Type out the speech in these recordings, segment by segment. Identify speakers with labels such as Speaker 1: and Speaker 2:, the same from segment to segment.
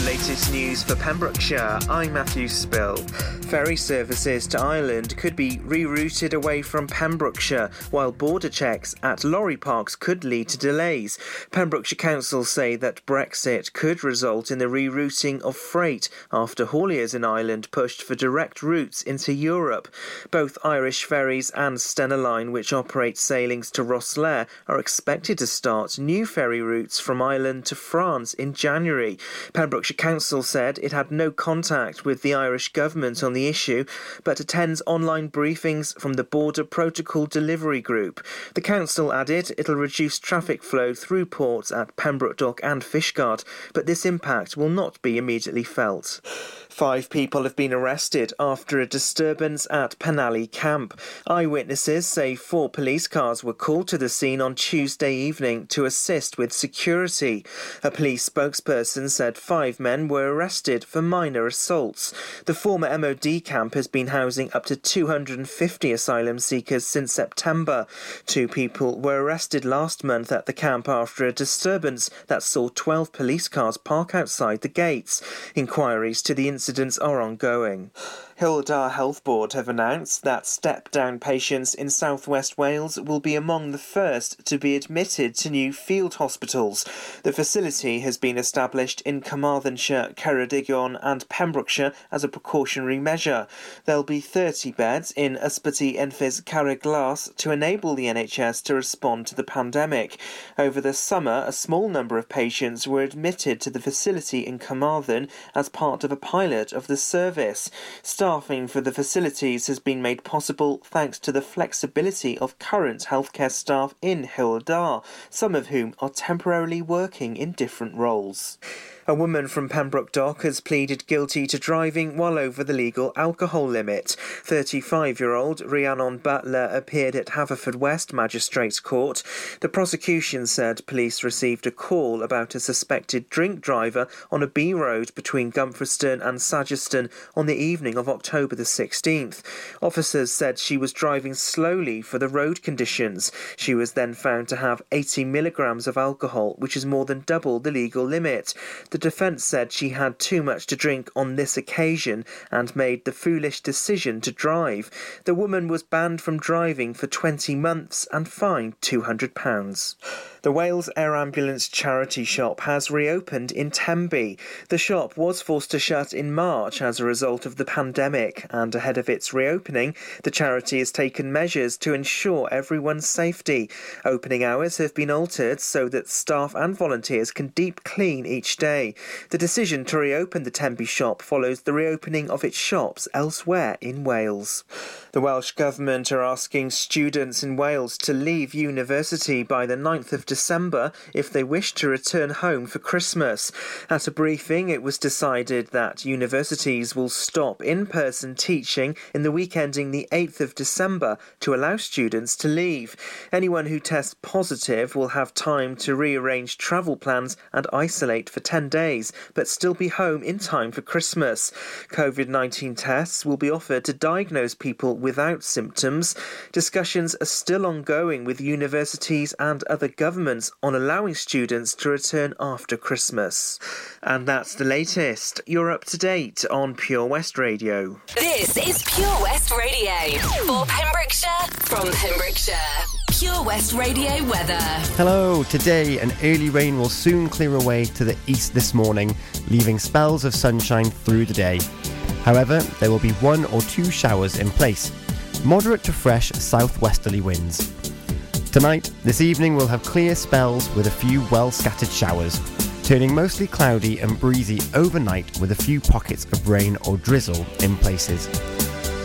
Speaker 1: the latest news for Pembrokeshire, I'm Matthew Spill. Ferry services to Ireland could be rerouted away from Pembrokeshire, while border checks at lorry parks could lead to delays. Pembrokeshire Council say that Brexit could result in the rerouting of freight after hauliers in Ireland pushed for direct routes into Europe. Both Irish Ferries and Stena Line, which operate sailings to Rosslare, are expected to start new ferry routes from Ireland to France in January. Pembrokeshire Council said it had no contact with the Irish government on the issue, but attends online briefings from the Border Protocol Delivery Group. The council added it'll reduce traffic flow through ports at Pembroke Dock and Fishguard, but this impact will not be immediately felt. Five people have been arrested after a disturbance at Penally Camp. Eyewitnesses say four police cars were called to the scene on Tuesday evening to assist with security. A police spokesperson said five men were arrested for minor assaults. The former MOD camp has been housing up to 250 asylum seekers since September. Two people were arrested last month at the camp after a disturbance that saw 12 police cars park outside the gates. Inquiries to the incidents are ongoing. Dda Health Board have announced that step down patients in southwest Wales will be among the first to be admitted to new field hospitals. The facility has been established in Carmarthenshire, Ceredigion, and Pembrokeshire as a precautionary measure. There'll be 30 beds in Ysbyty Enfys Carreg to enable the NHS to respond to the pandemic. Over the summer, a small number of patients were admitted to the facility in Carmarthen as part of a pilot of the service. Staffing for the facilities has been made possible thanks to the flexibility of current healthcare staff in Dda, some of whom are temporarily working in different roles. A woman from Pembroke Dock has pleaded guilty to driving while over the legal alcohol limit. 35 year old Rhiannon Butler appeared at Haverfordwest Magistrates Court. The prosecution said police received a call about a suspected drink driver on a B road between Gumfreston and Sageston on the evening of October the 16th. Officers said she was driving slowly for the road conditions. She was then found to have 80 milligrams of alcohol, which is more than double the legal limit. The defence said she had too much to drink on this occasion and made the foolish decision to drive. The woman was banned from driving for 20 months and fined £200. The Wales Air Ambulance charity shop has reopened in Tenby. The shop was forced to shut in March as a result of the pandemic, and ahead of its reopening, the charity has taken measures to ensure everyone's safety. Opening hours have been altered so that staff and volunteers can deep clean each day. The decision to reopen the Tenby shop follows the reopening of its shops elsewhere in Wales. The Welsh Government are asking students in Wales to leave university by the 9th of December if they wish to return home for Christmas. At a briefing, it was decided that universities will stop in person teaching in the week ending the 8th of December to allow students to leave. Anyone who tests positive will have time to rearrange travel plans and isolate for 10 days, but still be home in time for Christmas. COVID 19 tests will be offered to diagnose people without symptoms. Discussions are still ongoing with universities and other governments on allowing students to return after Christmas. And that's the latest. You're up to date on Pure West Radio.
Speaker 2: This is Pure West Radio for Pembrokeshire from Pembrokeshire. Pure West Radio weather.
Speaker 3: Hello, today an early rain will soon clear away to the east this morning, leaving spells of sunshine through the day. However, there will be one or two showers in place. Moderate to fresh southwesterly winds. Tonight, this evening, we'll have clear spells with a few well scattered showers, turning mostly cloudy and breezy overnight with a few pockets of rain or drizzle in places.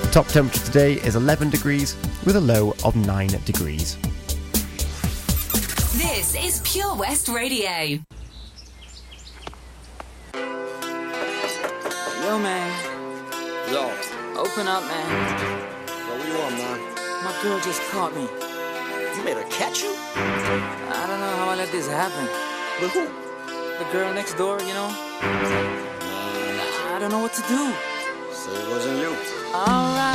Speaker 3: The top temperature today is 11 degrees with a low of 9 degrees.
Speaker 2: This is Pure West Radio.
Speaker 4: Yo, man.
Speaker 5: Yo,
Speaker 4: Open up, man.
Speaker 5: yo, what you want, man?
Speaker 4: My girl just caught me.
Speaker 5: You made her catch you?
Speaker 4: I don't know how I let this happen.
Speaker 5: With who?
Speaker 4: The girl next door, you know? I don't know what to do.
Speaker 5: So it wasn't you.
Speaker 4: Alright.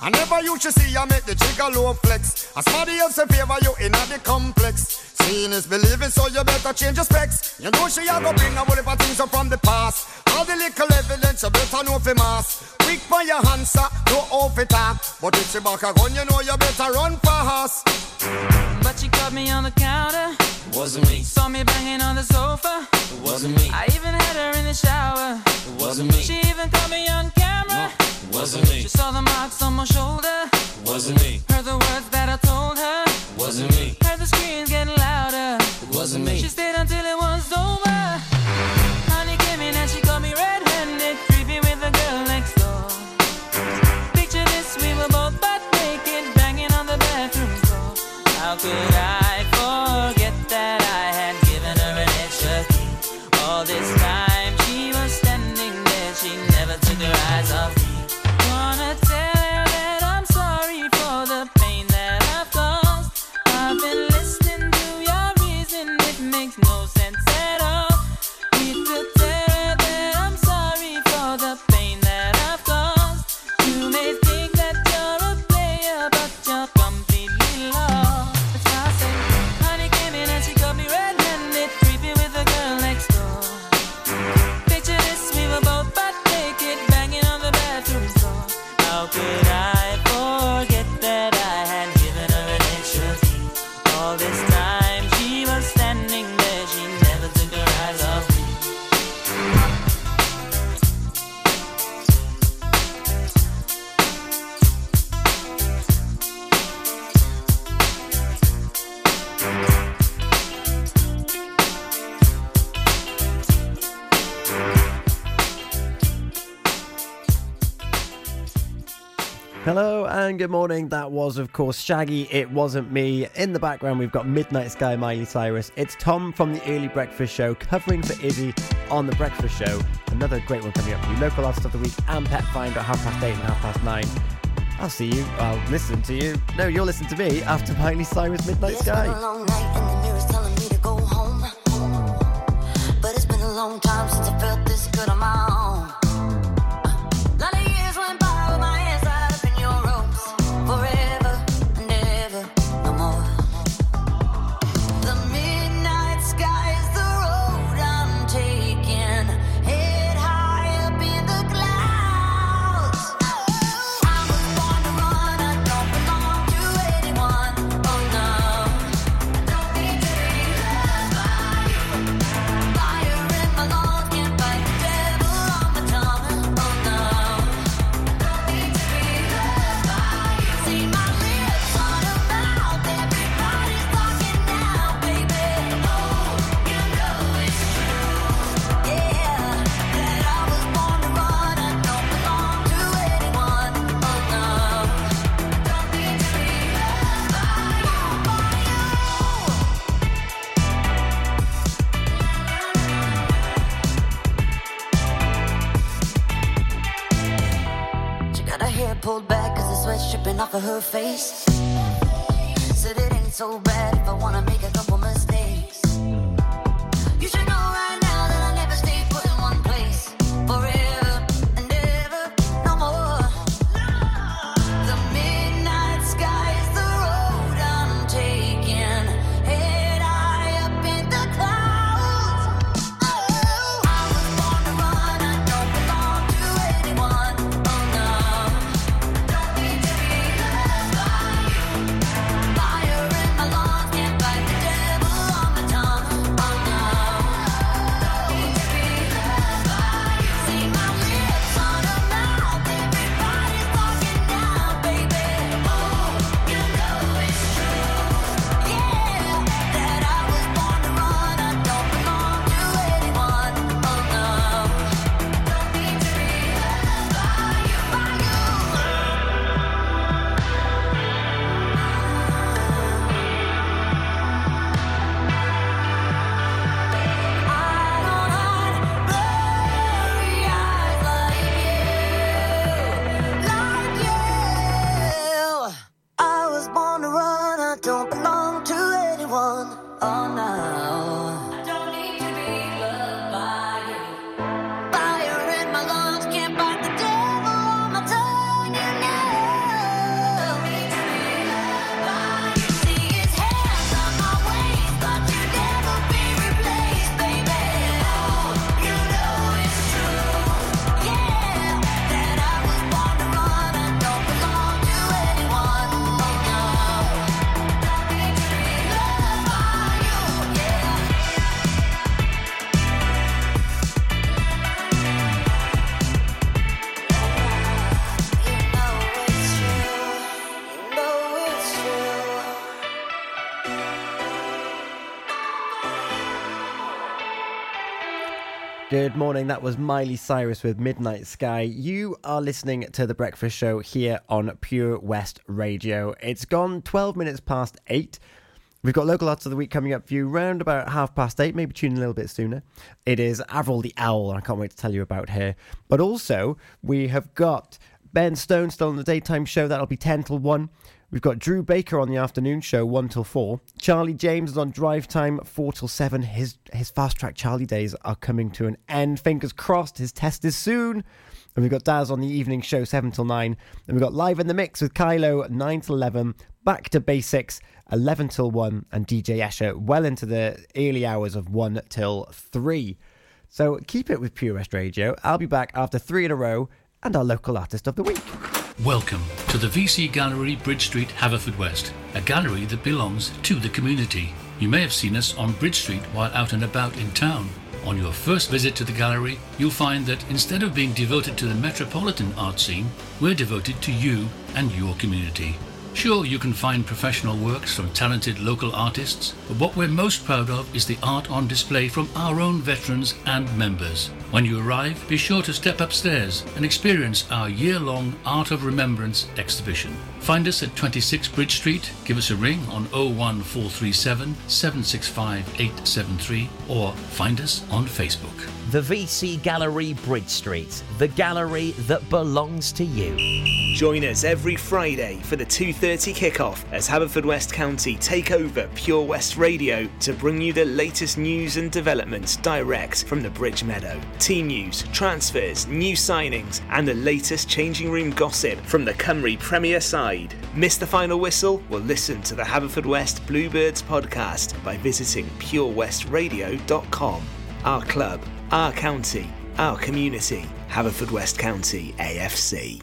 Speaker 4: I
Speaker 6: never used to see her make the trigger low flex. As somebody else in favor you in the complex. Seeing is believing, so you better change your specs. You know she a go bring a whole heap of things up from the past. All the little evidence you better know for mass. Quick for your answer, no off it talk. But if she back a gun, you know you better run fast.
Speaker 4: But she caught me on the counter,
Speaker 7: It wasn't me.
Speaker 4: saw me banging on the sofa.
Speaker 7: It wasn't me.
Speaker 4: I even had her in the shower.
Speaker 7: It wasn't me.
Speaker 4: She even caught me on
Speaker 7: wasn't me.
Speaker 4: She saw the marks on my shoulder.
Speaker 7: Wasn't me.
Speaker 4: Heard the words that I told her.
Speaker 7: Wasn't me.
Speaker 4: Heard the screams getting louder.
Speaker 7: It wasn't me.
Speaker 4: She stayed until it was over. Honey came in and she got me red-handed, with the girl next door. Picture this, we were both butt naked, banging on the bathroom floor. How could I forget
Speaker 3: good morning. That was, of course, Shaggy. It wasn't me. In the background, we've got Midnight Sky Miley Cyrus. It's Tom from the Early Breakfast Show covering for Izzy on the Breakfast Show. Another great one coming up for you. Local artist of the week and Pet Find at half past eight and half past nine. I'll see you. I'll listen to you. No, you'll listen to me after Miley Cyrus Midnight
Speaker 8: It's been a
Speaker 3: Sky.
Speaker 8: long night and the mirror's telling me to go home. But it's been a long time since I felt this good on my own.
Speaker 3: Good morning. That was Miley Cyrus with Midnight Sky. You are listening to The Breakfast Show here on Pure West Radio. It's gone 12 minutes past 8. We've got local arts of the week coming up for you round about half past 8. Maybe tune in a little bit sooner. It is Avril the Owl, and I can't wait to tell you about her. But also, we have got Ben Stone still on the daytime show. That'll be 10 till 1. We've got Drew Baker on the afternoon show, 1 till 4. Charlie James is on drive time, 4 till 7. His, his fast track Charlie days are coming to an end. Fingers crossed, his test is soon. And we've got Daz on the evening show, 7 till 9. Then we've got Live in the Mix with Kylo, 9 till 11. Back to Basics, 11 till 1. And DJ Escher well into the early hours of 1 till 3. So keep it with Pure West Radio. I'll be back after three in a row and our local artist of the week.
Speaker 9: Welcome to the VC Gallery, Bridge Street, Haverfordwest, a gallery that belongs to the community. You may have seen us on Bridge Street while out and about in town. On your first visit to the gallery, you'll find that instead of being devoted to the metropolitan art scene, we're devoted to you and your community. Sure, you can find professional works from talented local artists, but what we're most proud of is the art on display from our own veterans and members. When you arrive, be sure to step upstairs and experience our year long Art of Remembrance exhibition. Find us at 26 Bridge Street, give us a ring on 01437 765 873, or find us on Facebook.
Speaker 10: The VC Gallery, Bridge Street, the gallery that belongs to you.
Speaker 11: Join us every Friday for the 2:30 kickoff as Haverfordwest County take over Pure West Radio to bring you the latest news and developments direct from the Bridge Meadow. Team news, transfers, new signings, and the latest changing room gossip from the Cymru Premier side. Miss the final whistle? Well, listen to the Haverfordwest Bluebirds podcast by visiting purewestradio.com. Our club, our county, our community. Haverfordwest County AFC.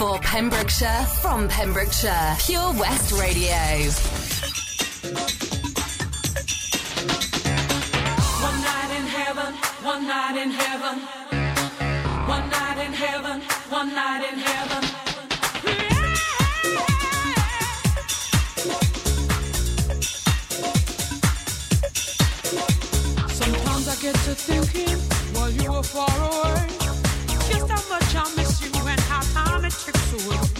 Speaker 2: For Pembrokeshire, from Pembrokeshire, Pure West Radio.
Speaker 4: One night in heaven, one night in heaven. One night in heaven, one night in heaven. Sometimes I get to thinking while you were far away, time it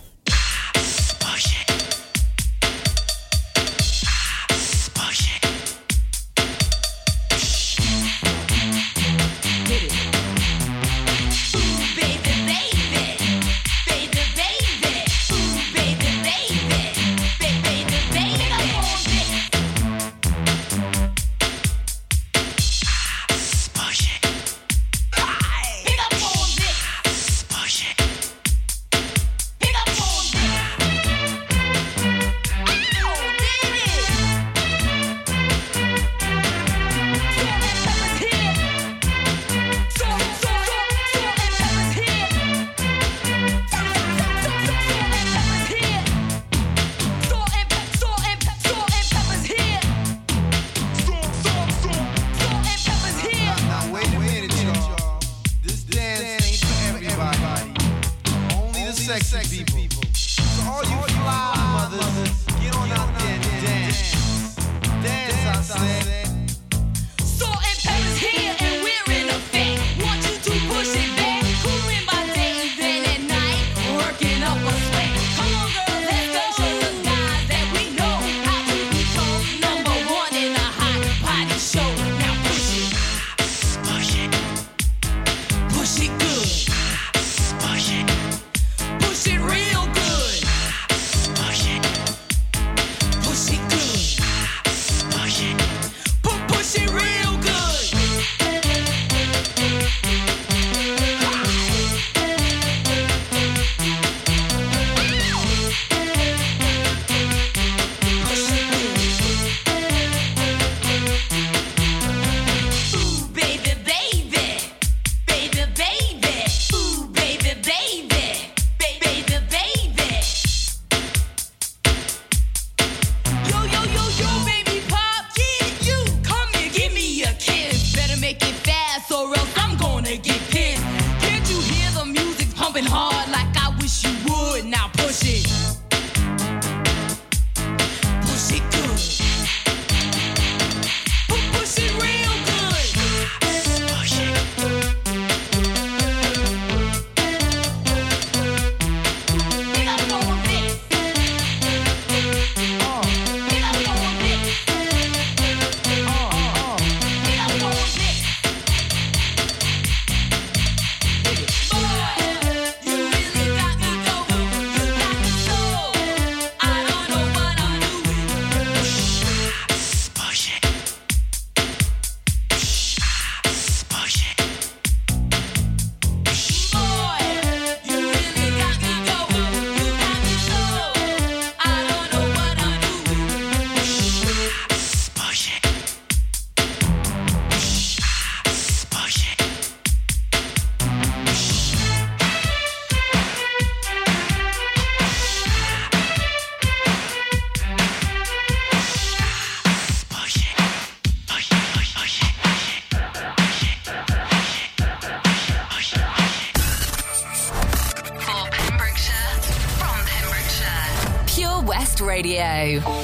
Speaker 4: show.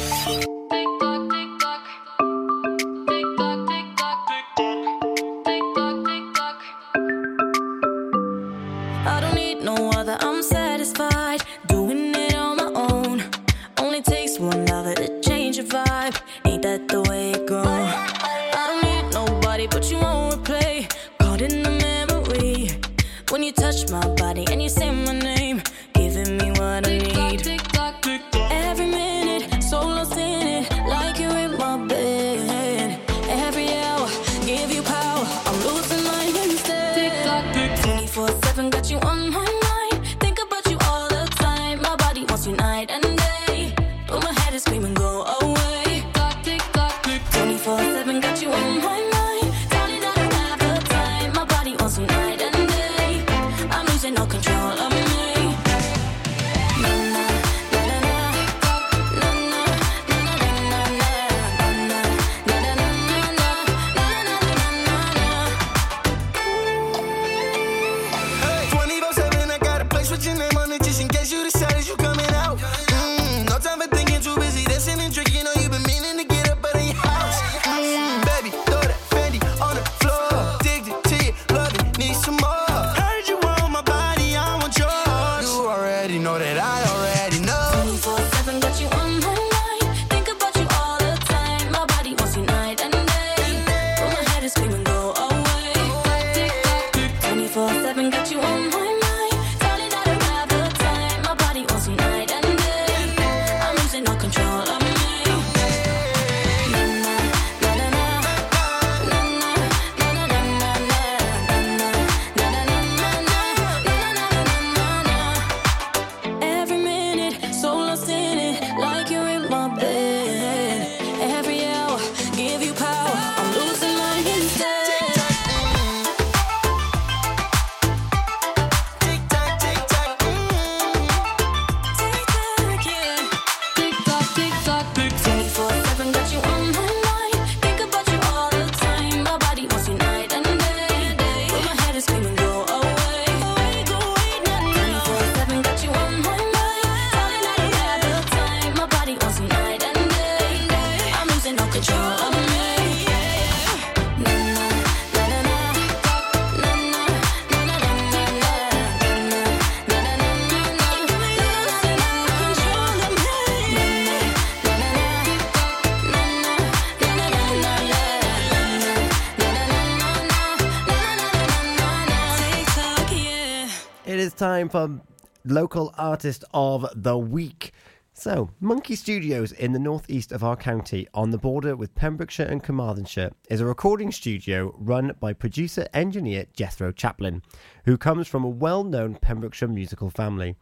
Speaker 12: Local artist of the week. So, Monkey Studios in the northeast of our county, on the border with Pembrokeshire and Carmarthenshire, is a recording studio run by producer engineer Jethro Chaplin, who comes from a well known Pembrokeshire musical family.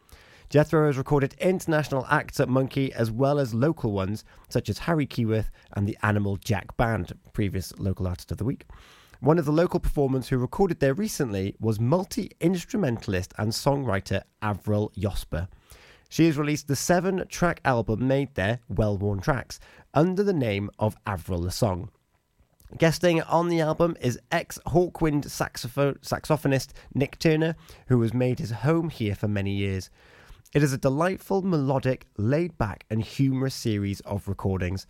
Speaker 12: Jethro has recorded international acts at Monkey as well as local ones such as Harry Keyworth and the Animal Jack Band, previous local artist of the week. One of the local performers who recorded there recently was multi instrumentalist and songwriter Avril Yosper. She has released the seven track album made there, Well Worn Tracks, under the name of Avril the Song. Guesting on the album is ex Hawkwind saxopho- saxophonist Nik Turner, who has made his home here for many years. It is a delightful, melodic, laid back, and humorous series of recordings.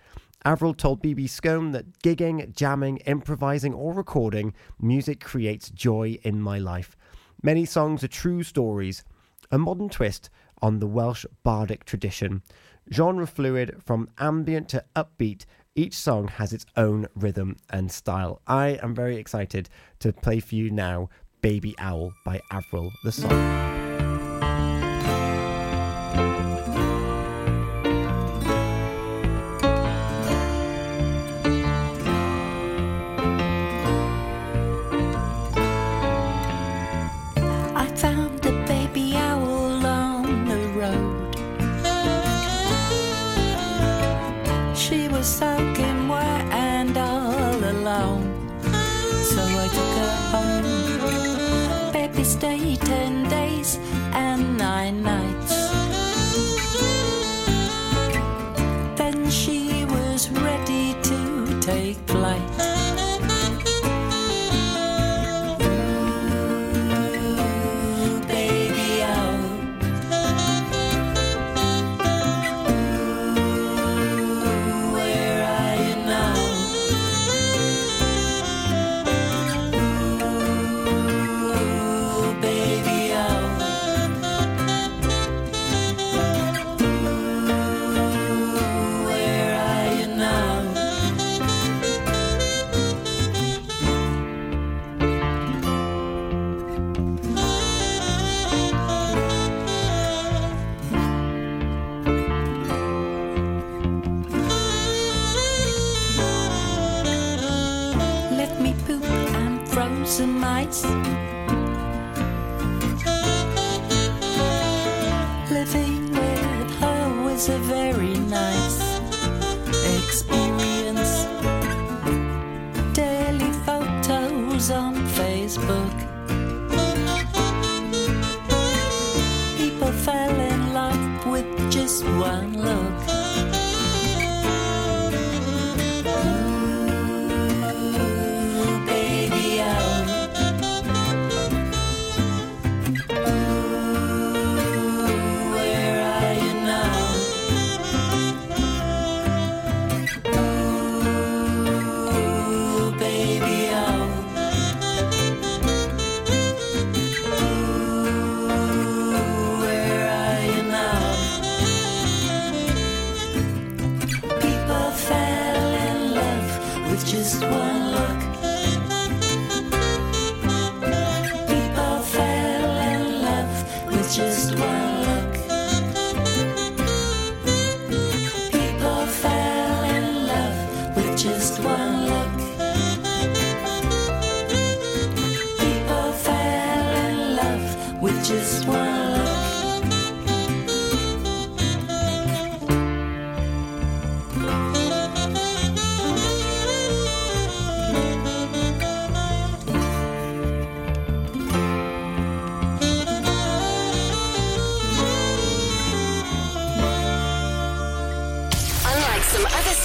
Speaker 12: Avril told BB Scone that gigging, jamming, improvising, or recording music creates joy in my life. Many songs are true stories, a modern twist on the Welsh bardic tradition. Genre fluid from ambient to upbeat, each song has its own rhythm and style. I am very excited to play for you now Baby Owl by Avril the song.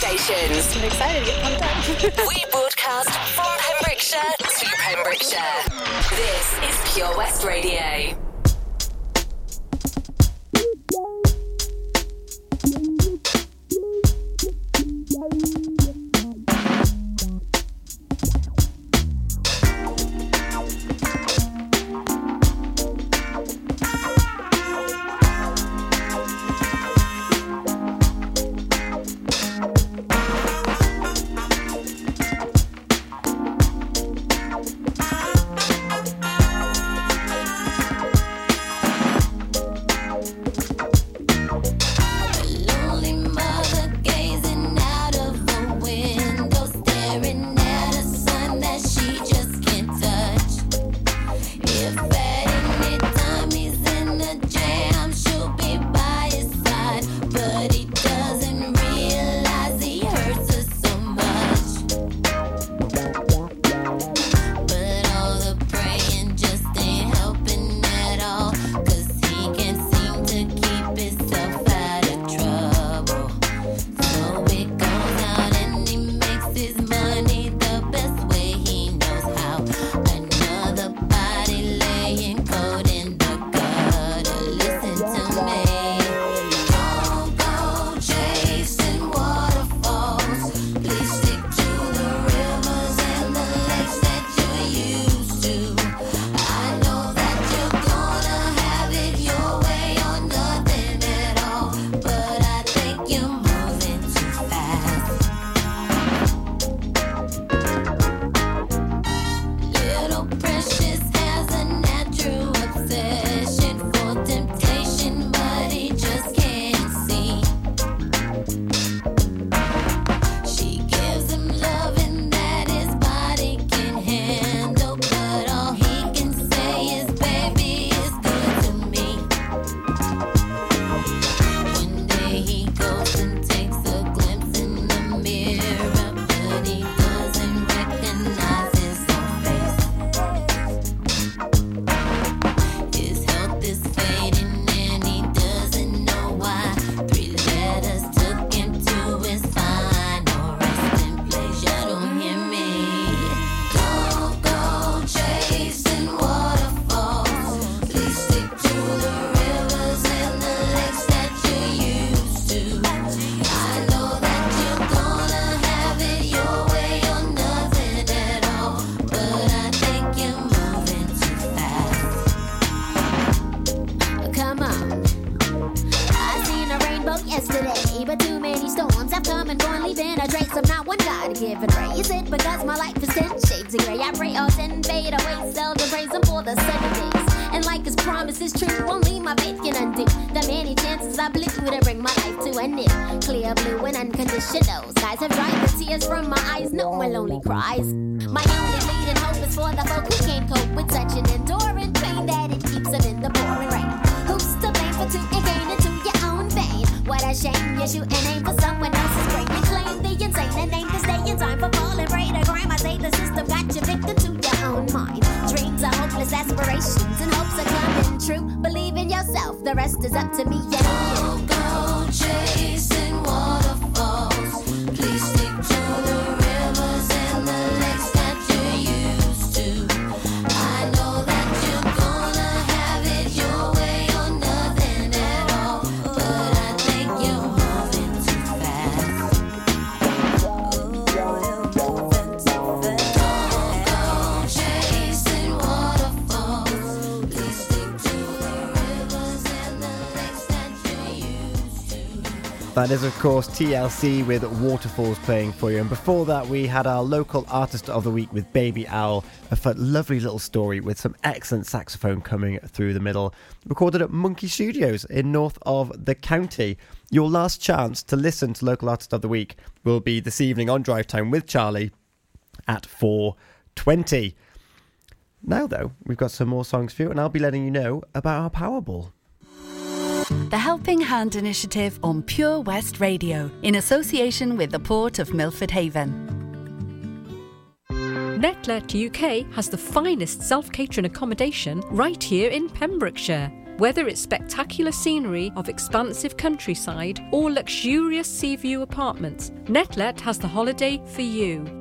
Speaker 13: Stations, I'm excited to get pumped up. we broadcast from Pembrokeshire to Pembrokeshire. This is Pure West Radio.
Speaker 14: Yourself, the rest is up to me. Go chasing waterfalls. That
Speaker 3: is, of course, TLC with Waterfalls playing for you. And before that, we had our local artist of the week with Baby Owl, a fun, lovely little story with some excellent saxophone coming through the middle. Recorded at Monkey Studios in north of the county. Your last chance to listen to local artist of the week will be this evening on Drive Time with Charlie at 4:20. Now, though, we've got some more songs for you, and I'll be letting you know about our Powerball.
Speaker 15: The Helping Hand Initiative on Pure West Radio in association with the Port of Milford Haven.
Speaker 16: Netlet UK has the finest self catering accommodation right here in Pembrokeshire. Whether it's spectacular scenery of expansive countryside or luxurious sea view apartments, Netlet has the holiday for you.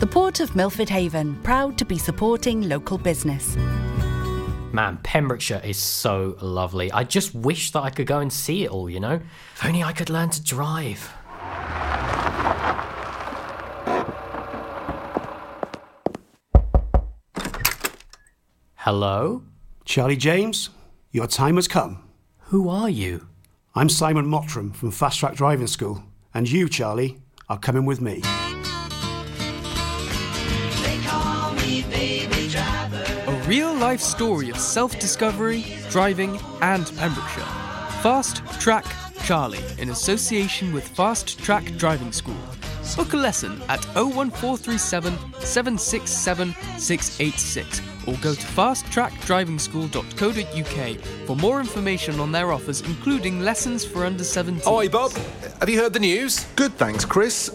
Speaker 15: The Port of Milford Haven, proud to be supporting local business.
Speaker 17: Man, Pembrokeshire is so lovely. I just wish that I could go and see it all, you know? If only I could learn to drive. Hello?
Speaker 18: Charlie James, your time has come.
Speaker 17: Who are you?
Speaker 18: I'm Simon Mottram from Fast Track Driving School, and you, Charlie, are coming with me.
Speaker 19: A real life story of self discovery, driving, and Pembrokeshire. Fast Track Charlie in association with Fast Track Driving School. Book a lesson at 01437 767 686 or go to fasttrackdrivingschool.co.uk for more information on their offers, including lessons for under 17.
Speaker 20: Hi, Bob. Have you heard the news?
Speaker 21: Good, thanks, Chris.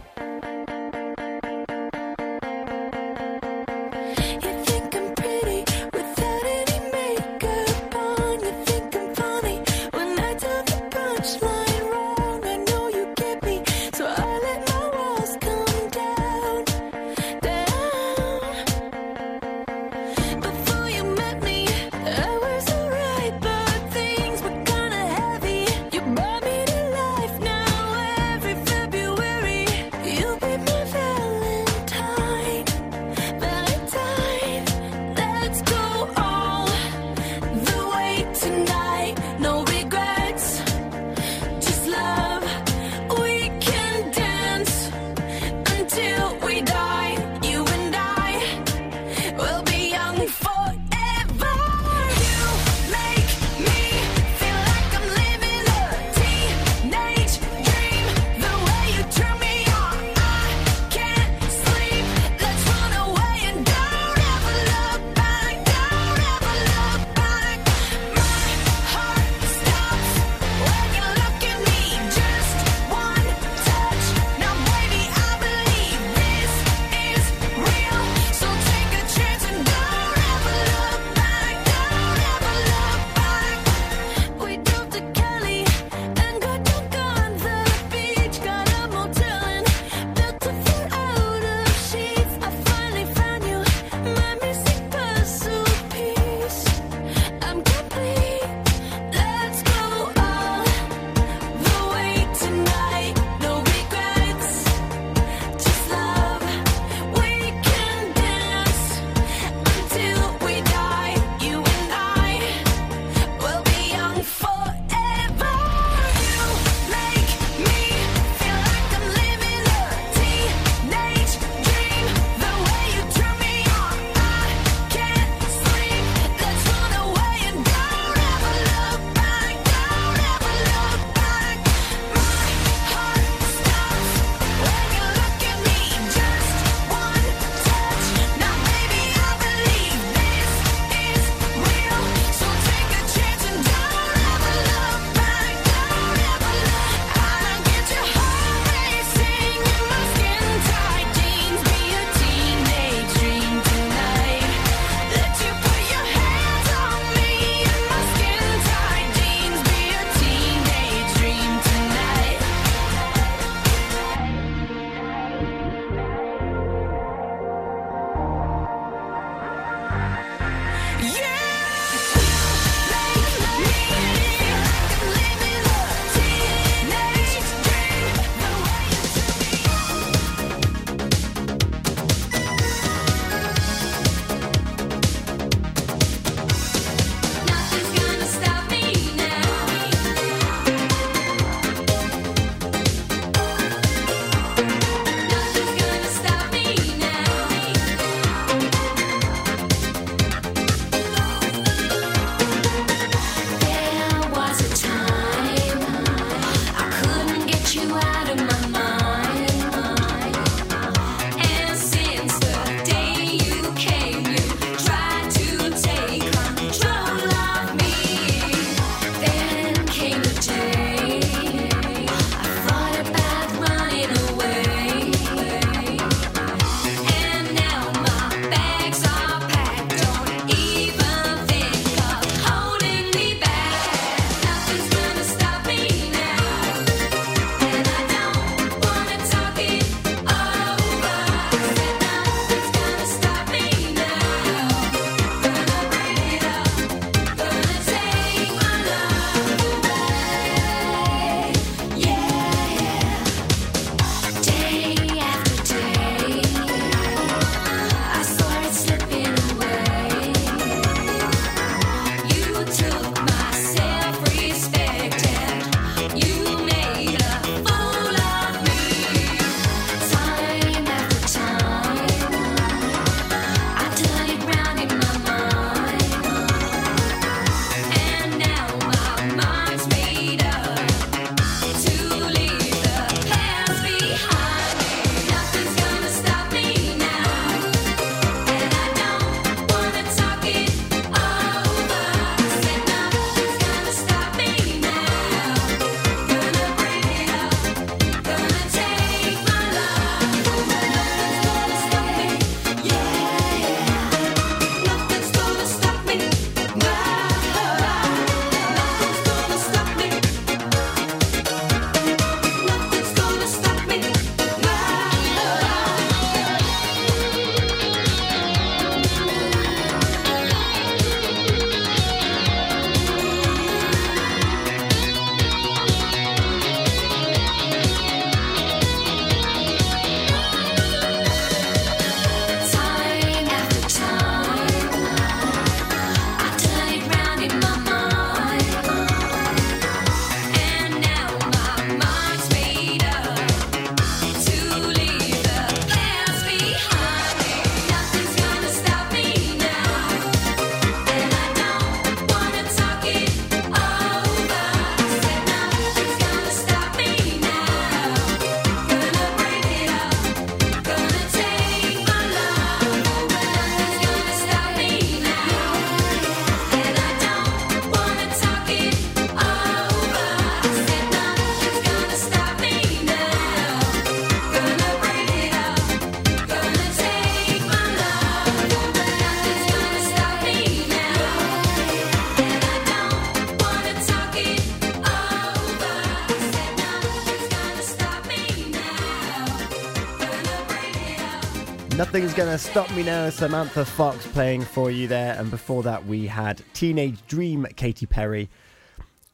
Speaker 22: Nothing's Gonna Stop Me Now, Samantha Fox playing for you there. And before that, we had Teenage Dream, Katy Perry.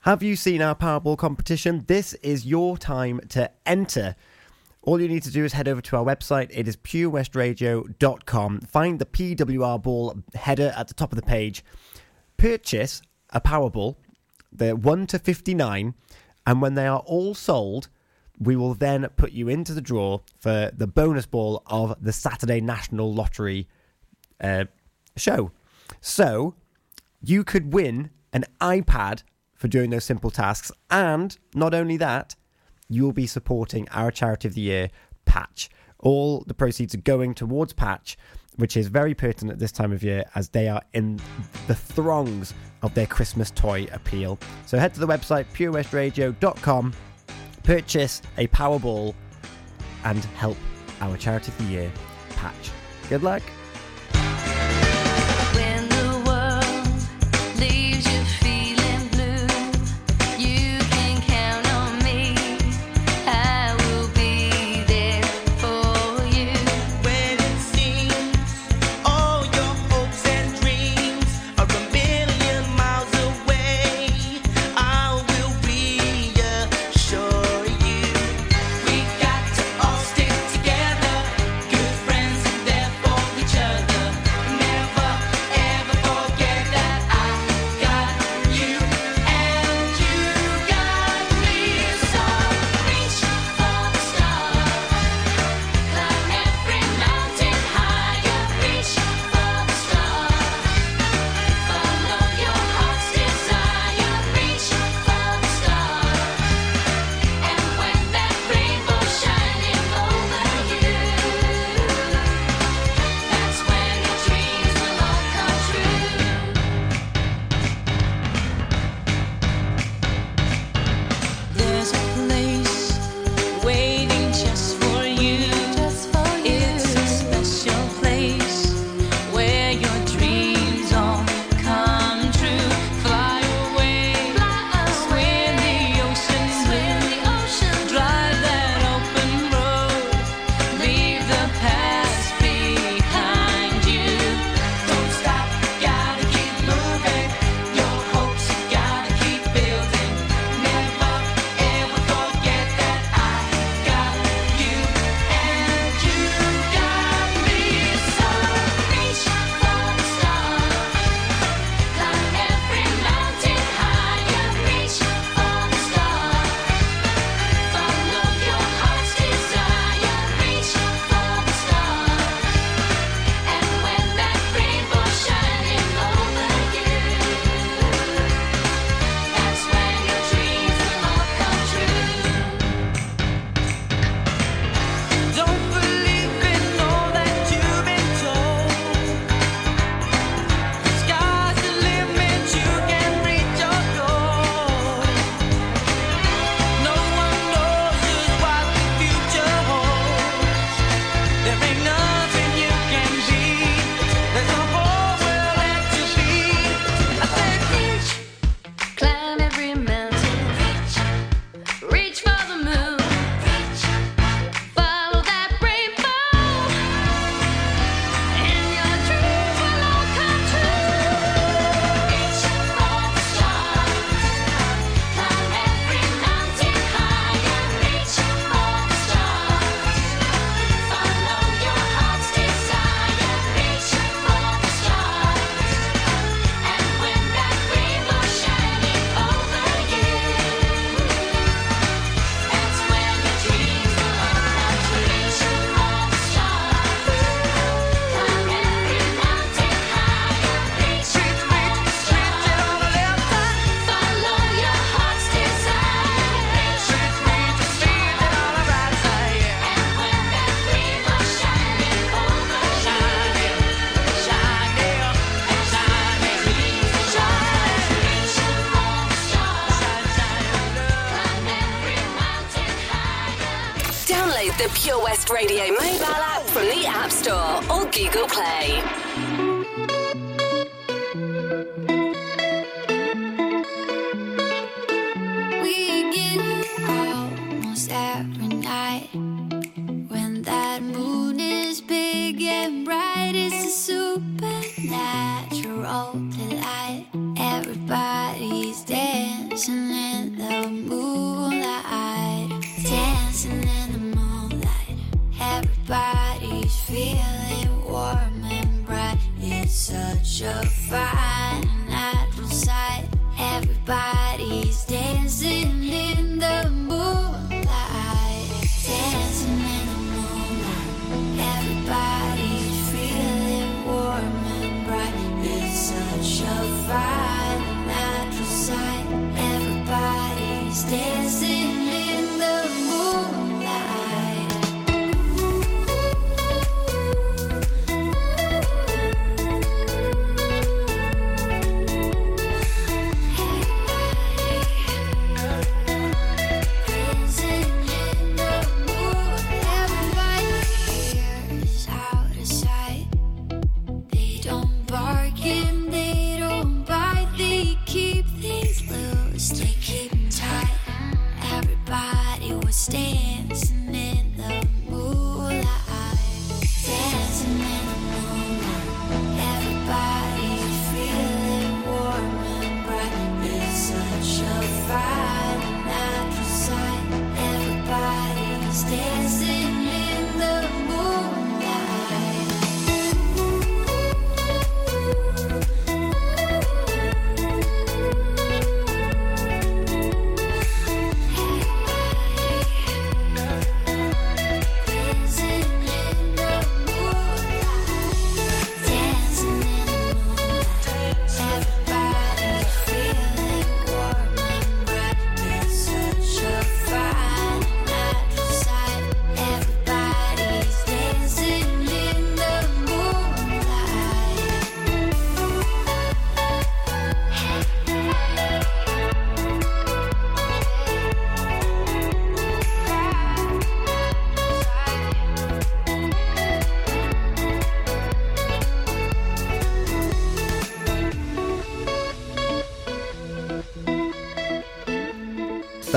Speaker 22: Have you seen our Powerball competition? This is your time to enter. All you need to do is head over to our website. It is purewestradio.com. Find the PWR ball header at the top of the page. Purchase a Powerball. They're 1 to 59. And when they are all sold, we will then put you into the draw for the bonus ball of the Saturday National Lottery uh, show. So you could win an iPad for doing those simple tasks. And not only that, you'll be supporting our charity of the year, Patch. All the proceeds are going towards Patch, which is very pertinent at this time of year as they are in the throngs of their Christmas toy appeal. So head to the website purewestradio.com purchase a Powerball and help our Charity of the Year patch. Good luck.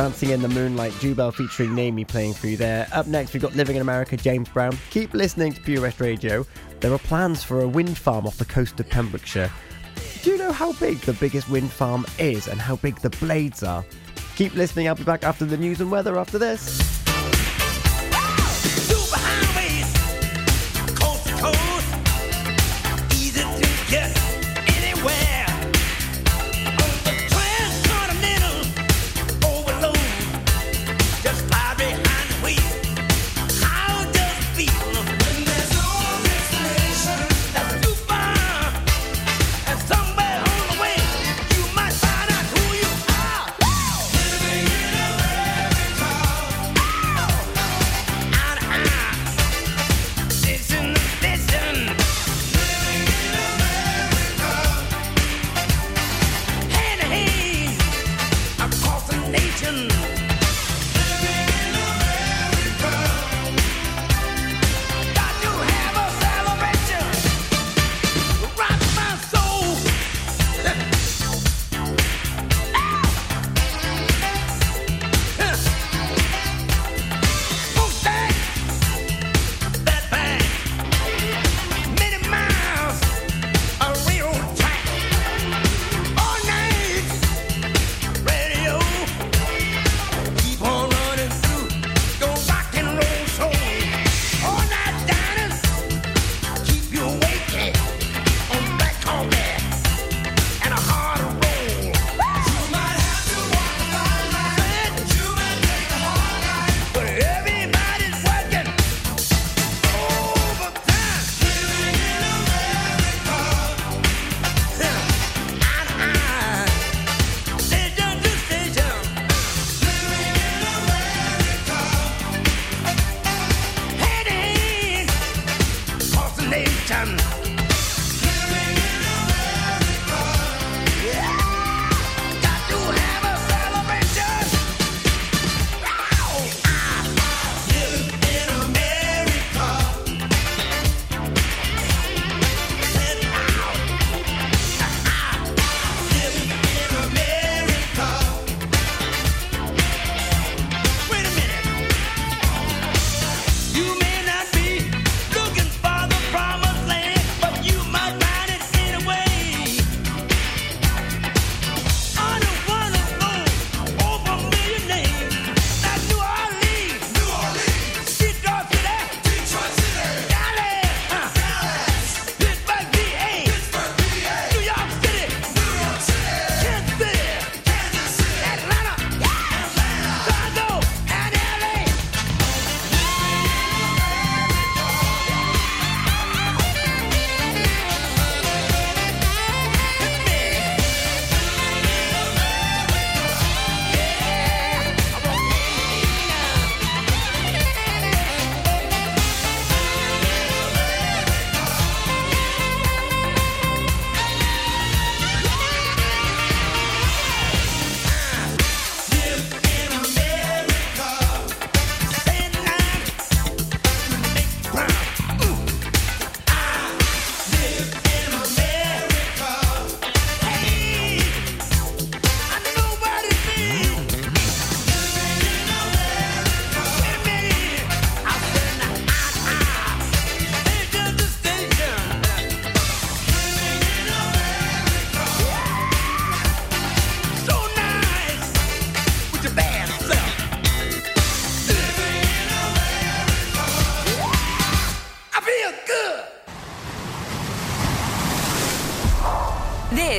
Speaker 3: Dancing in the Moonlight,
Speaker 23: Jubel featuring NEIMY playing through there. Up next, we've got Living in America, James Brown. Keep listening to Pure West Radio. There are plans for a wind farm off the coast of Pembrokeshire. Do you know how big the biggest wind farm is and how big the blades are? Keep listening, I'll be back after the news and weather after this.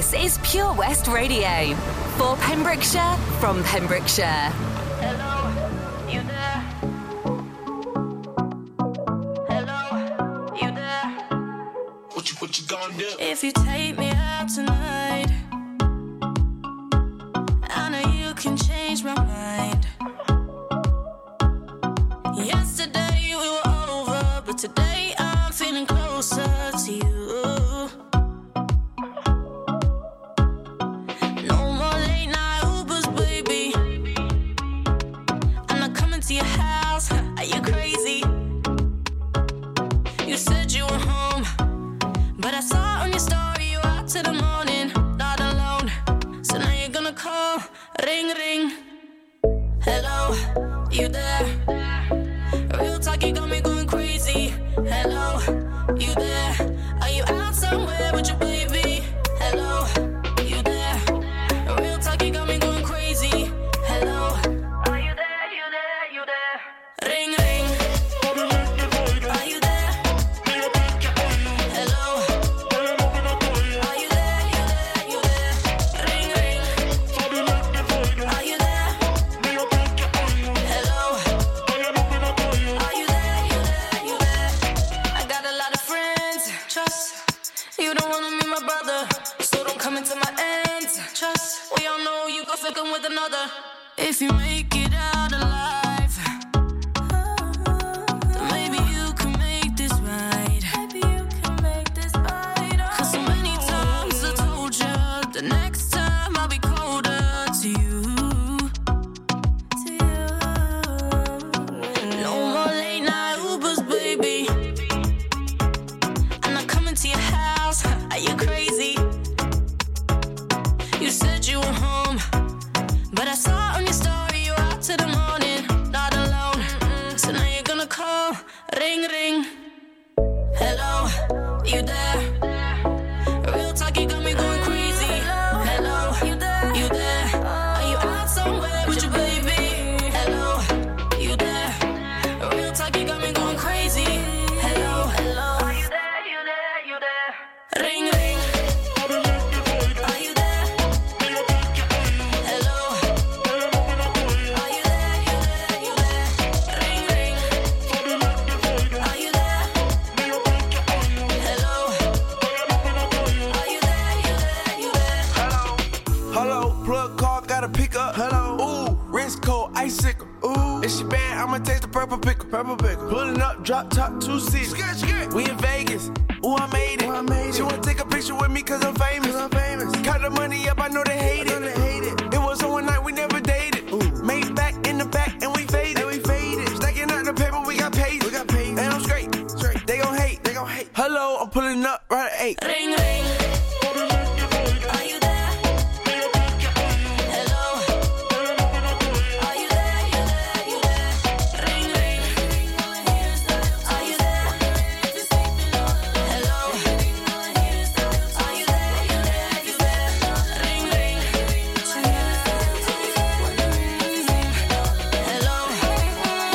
Speaker 13: This is Pure West Radio. For Pembrokeshire, from Pembrokeshire.
Speaker 4: Hello, you there? Hello, you there?
Speaker 24: What you, what you gonna do?
Speaker 4: If you take me